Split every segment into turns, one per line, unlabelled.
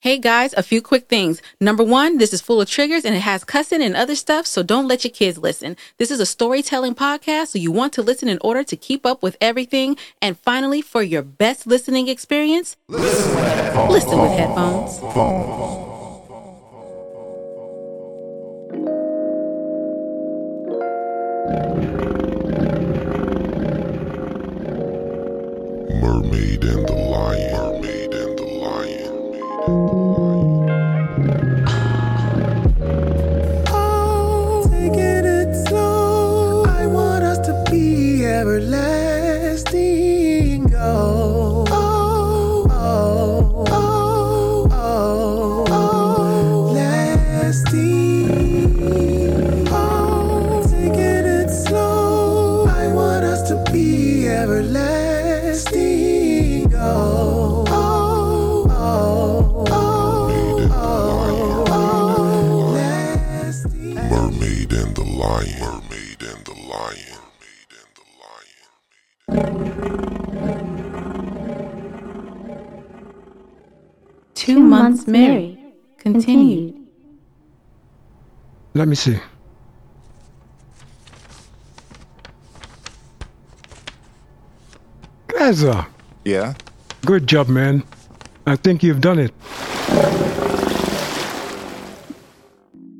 Hey guys, a few quick things. Number one, this is full of triggers and it has cussing and other stuff, so don't let your kids listen. This is a storytelling podcast, so you want to listen in order to keep up with everything. And finally, for your best listening experience, listen with headphones. Listen with headphones.
Mermaid and the Lion. The Lion. Mermaid and the Lion. Mermaid and the Lion.
Two months married. Continued.
Let me see. Gazza,
Yeah?
good job, man. I think you've done it.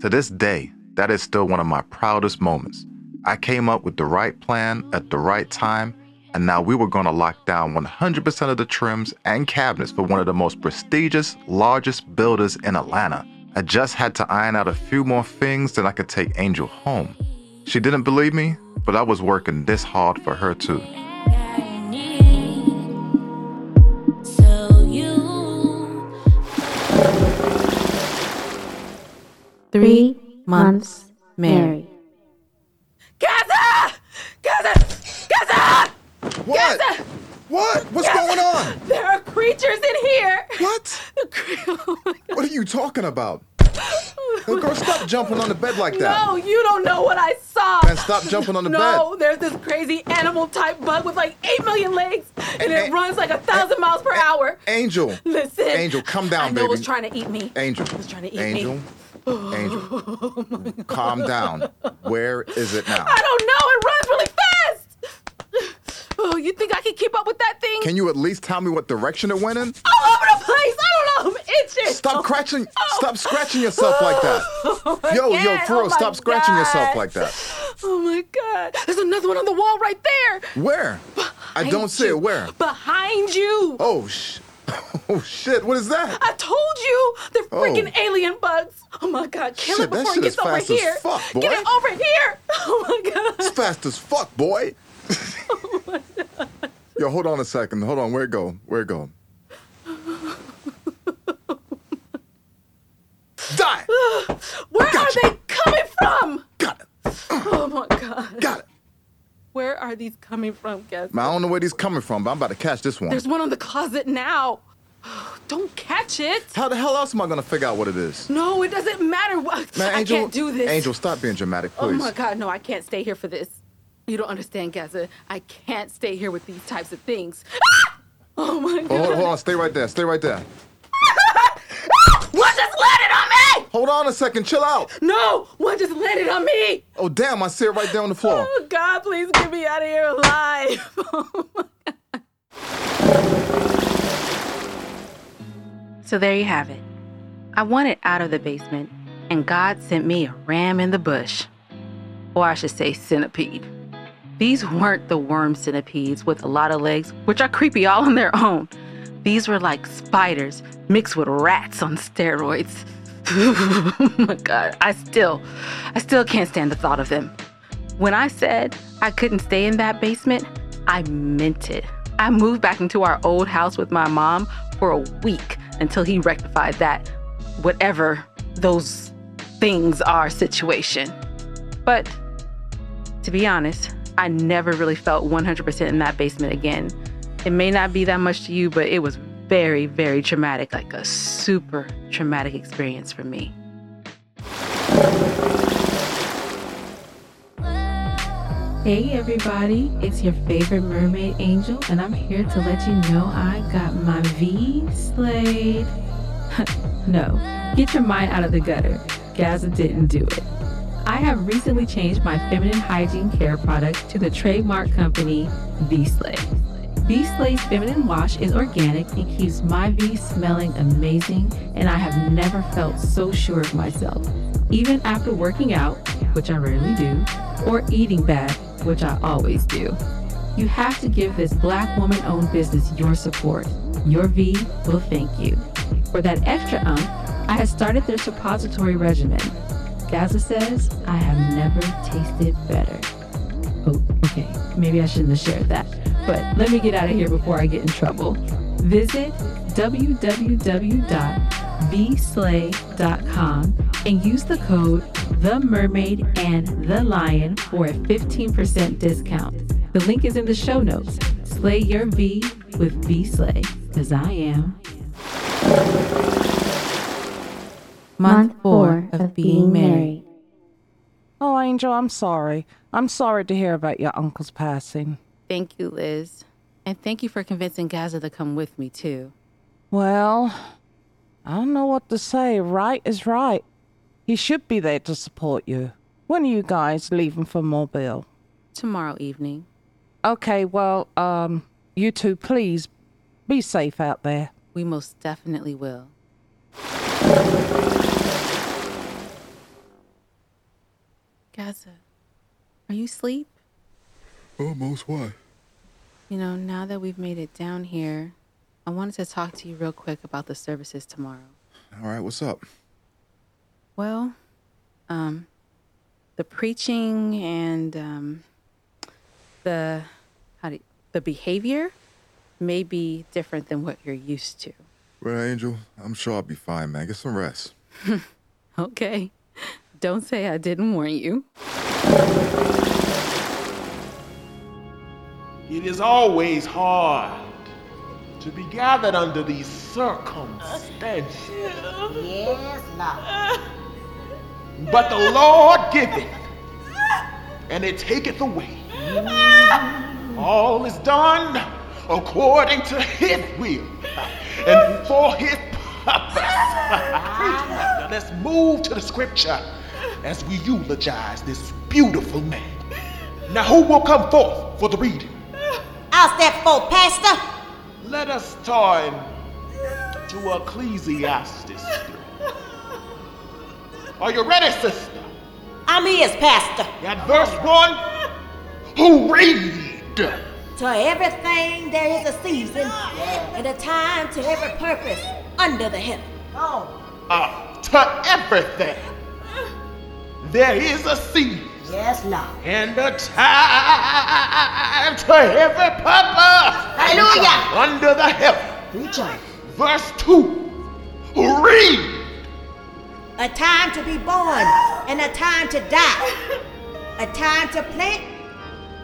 To this day, that is still one of my proudest moments. I came up with the right plan at the right time, and now we were going to lock down 100% of the trims and cabinets for one of the most prestigious, largest builders in Atlanta. I just had to iron out a few more things, then I could take Angel home. She didn't believe me, but I was working this hard for her too.
Three months married.
Gazza! Gazza! Gazza!
What?
Gazza!
What? What's going on?
There are creatures in here!
What?
Oh.
What are you talking about? Girl, stop jumping on the bed like that.
No, you don't know what I saw.
Man, stop jumping on the bed.
no, there's this crazy animal type bug with like 8 million legs and it
A-
runs like a thousand miles per hour.
Angel.
Listen.
Angel, come down,
I know
baby.
it's trying to eat me.
Angel.
It was trying to eat
Angel.
me.
Angel. Calm down. Where is it now?
I don't know. It runs really fast. Oh, you think I can keep up with that thing?
Can you at least tell me what direction it went in?
All over the place. I don't know. I'm itching.
Stop scratching. Oh. Oh. Stop scratching yourself like that. Oh, yo, yo,
can't.
for real,
Oh
stop scratching yourself like that.
Oh my God. There's another one on the wall right there.
Where? I don't see
you.
it. Where?
Behind you.
Oh sh. Oh shit! What is that?
I told you they're
Oh.
freaking alien bugs. Oh my God. Kill
Shit,
it before it gets over here.
fuck.
Get it over here. Oh my God.
It's fast as fuck, boy. oh my god! Yo, hold on a second. Hold on. Where it go? Where it go? Die!
Where are they coming from?
Got it.
Oh my God.
Got it.
Where are these coming from, guys?
I don't know where these coming from, but I'm about to catch this one.
There's one on the closet now. Don't catch it.
How the hell else am I gonna figure out what it is?
No, it doesn't matter. what-
Man,
I
Angel,
can't do this.
Angel, stop being dramatic, please.
Oh my God, no, I can't stay here for this. You don't understand, Gazza. I can't stay here with these types of things. Ah! Oh my God.
Oh, hold, hold on, stay right there, stay right there.
One just landed on me!
Hold on a second, chill out.
No, one just landed on me!
Oh damn, I see it right there on the floor.
Oh God, please get me out of here alive. Oh my
So there you have it. I wanted out of the basement, and God sent me a ram in the bush. Or I should say, centipede. These weren't the worm centipedes with a lot of legs, which are creepy all on their own. These were like spiders mixed with rats on steroids. oh my God, I still, I still can't stand the thought of them. When I said I couldn't stay in that basement, I meant it. I moved back into our old house with my mom for a week until he rectified that, whatever those things are situation. But to be honest, I never really felt 100% in that basement again. It may not be that much to you, but it was very, very traumatic, like a super traumatic experience for me. Hey everybody, it's your favorite mermaid angel, and I'm here to let you know I got my V slayed. no, get your mind out of the gutter. Gazza didn't do it. I have recently changed my feminine hygiene care product to the trademark company V-Slay. V-Slay's feminine wash is organic and keeps my V smelling amazing, and I have never felt so sure of myself. Even after working out, which I rarely do, or eating bad, which I always do. You have to give this black woman owned business your support. Your V will thank you. For that extra ump, I have started their suppository regimen. Gazza says, I have never tasted better. Oh, okay. Maybe I shouldn't have shared that. But let me get out of here before I get in trouble. Visit www.vslay.com and use the code The Mermaid and The Lion for a 15% discount. The link is in the show notes. Slay your V with V Slay, because I am.
Month four of being married.
Oh, Angel, I'm sorry. I'm sorry to hear about your uncle's passing.
Thank you, Liz. And thank you for convincing Gazza to come with me, too.
Well, I don't know what to say. Right is right. He should be there to support you. When are you guys leaving for Mobile?
Tomorrow evening.
Okay, well, um, you two, please be safe out there.
We most definitely will. Gazza, are you asleep?
Almost what?
You know, now that we've made it down here, I wanted to talk to you real quick about the services tomorrow.
All right, what's up?
Well, um, the preaching and um, the how do you, the behavior may be different than what you're used to.
Well, Angel, I'm sure I'll be fine, man. Get some rest.
Okay, don't say I didn't warn you.
It is always hard to be gathered under these circumstances.
Yes, Lord.
But the Lord giveth, and it taketh away. All is done according to his will and for his purpose. now let's move to the scripture as we eulogize this beautiful man. Now, who will come forth for the reading?
I'll step forth, Pastor.
Let us turn to Ecclesiastes. Are you ready, sister?
I'm his pastor.
At verse 1, who read?
To everything there is a season and a time to every purpose under the heaven. Oh.
Uh, to everything. There is a season
Yes, Lord.
and a time to every purpose
Hallelujah.
under the heaven.
Preach on.
Verse 2, read.
A time to be born and a time to die. A time to plant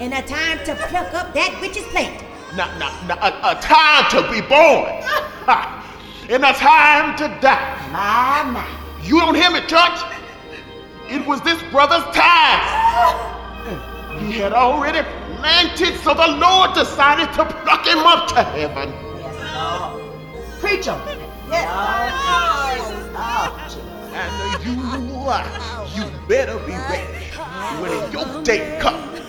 and a time to pluck up that which is planted.
Now, now, now, a, a time to be born and a time to die.
My, my.
You don't hear me, church? It was this brother's time. He had already planted, so the Lord decided to pluck him up to heaven.
Yes. Preach on. Yes. Lord.
And you, you better be ready when your day comes.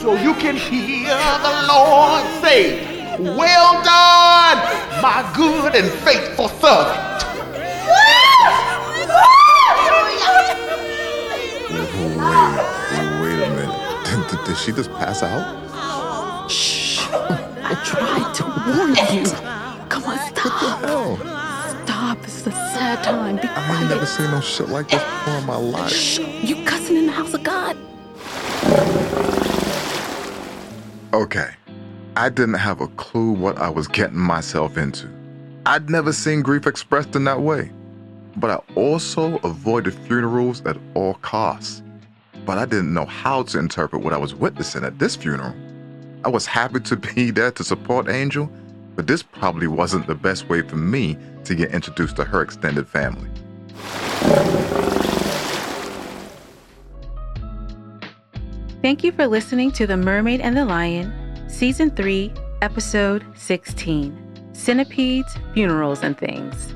So you can hear the Lord say, Well done, my good and faithful servant.
She just pass out? Shh.
I tried to warn you. Come on, stop.
Oh,
Stop. It's is a sad time. Be
I ain't never seen no shit like this before in my life.
Shh. You cussing in the house of God.
Okay. I didn't have a clue what I was getting myself into. I'd never seen grief expressed in that way. But I also avoided funerals at all costs. But I didn't know how to interpret what I was witnessing at this funeral. I was happy to be there to support Angel, but this probably wasn't the best way for me to get introduced to her extended family.
Thank you for listening to The Mermaid and the Lion, Season 3, Episode 16 Centipedes, Funerals, and Things.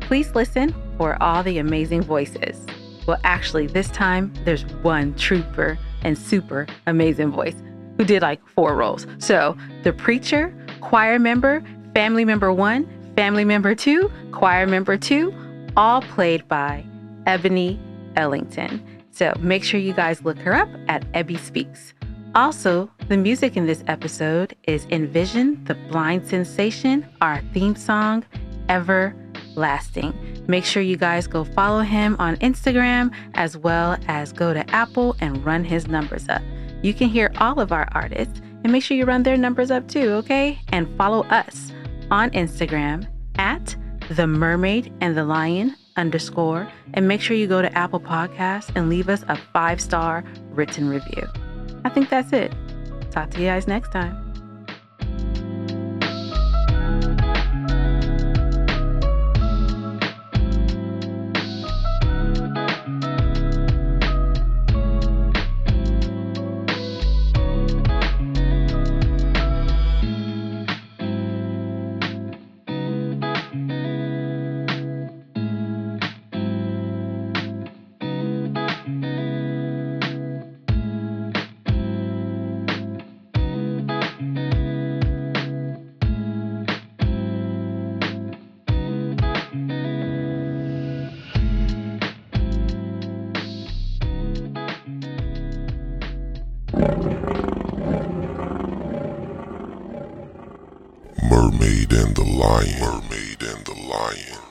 Please listen for all the amazing voices. Well, actually, this time there's one trooper and super amazing voice who did like four roles. So the preacher, choir member, family member one, family member two, choir member two, all played by Ebonie Ellington. So make sure you guys look her up at Ebbie Speaks. Also, the music in this episode is Envizion the Blind Sensation, our theme song, Everlasting. Make sure you guys go follow him on Instagram as well as go to Apple and run his numbers up. You can hear all of our artists and make sure you run their numbers up too, okay? And follow us on Instagram at the mermaid and the lion underscore and make sure you go to Apple Podcasts and leave us a five star written review. I think that's it. Talk to you guys next time.
Mermaid and the Lion. Mermaid and the Lion.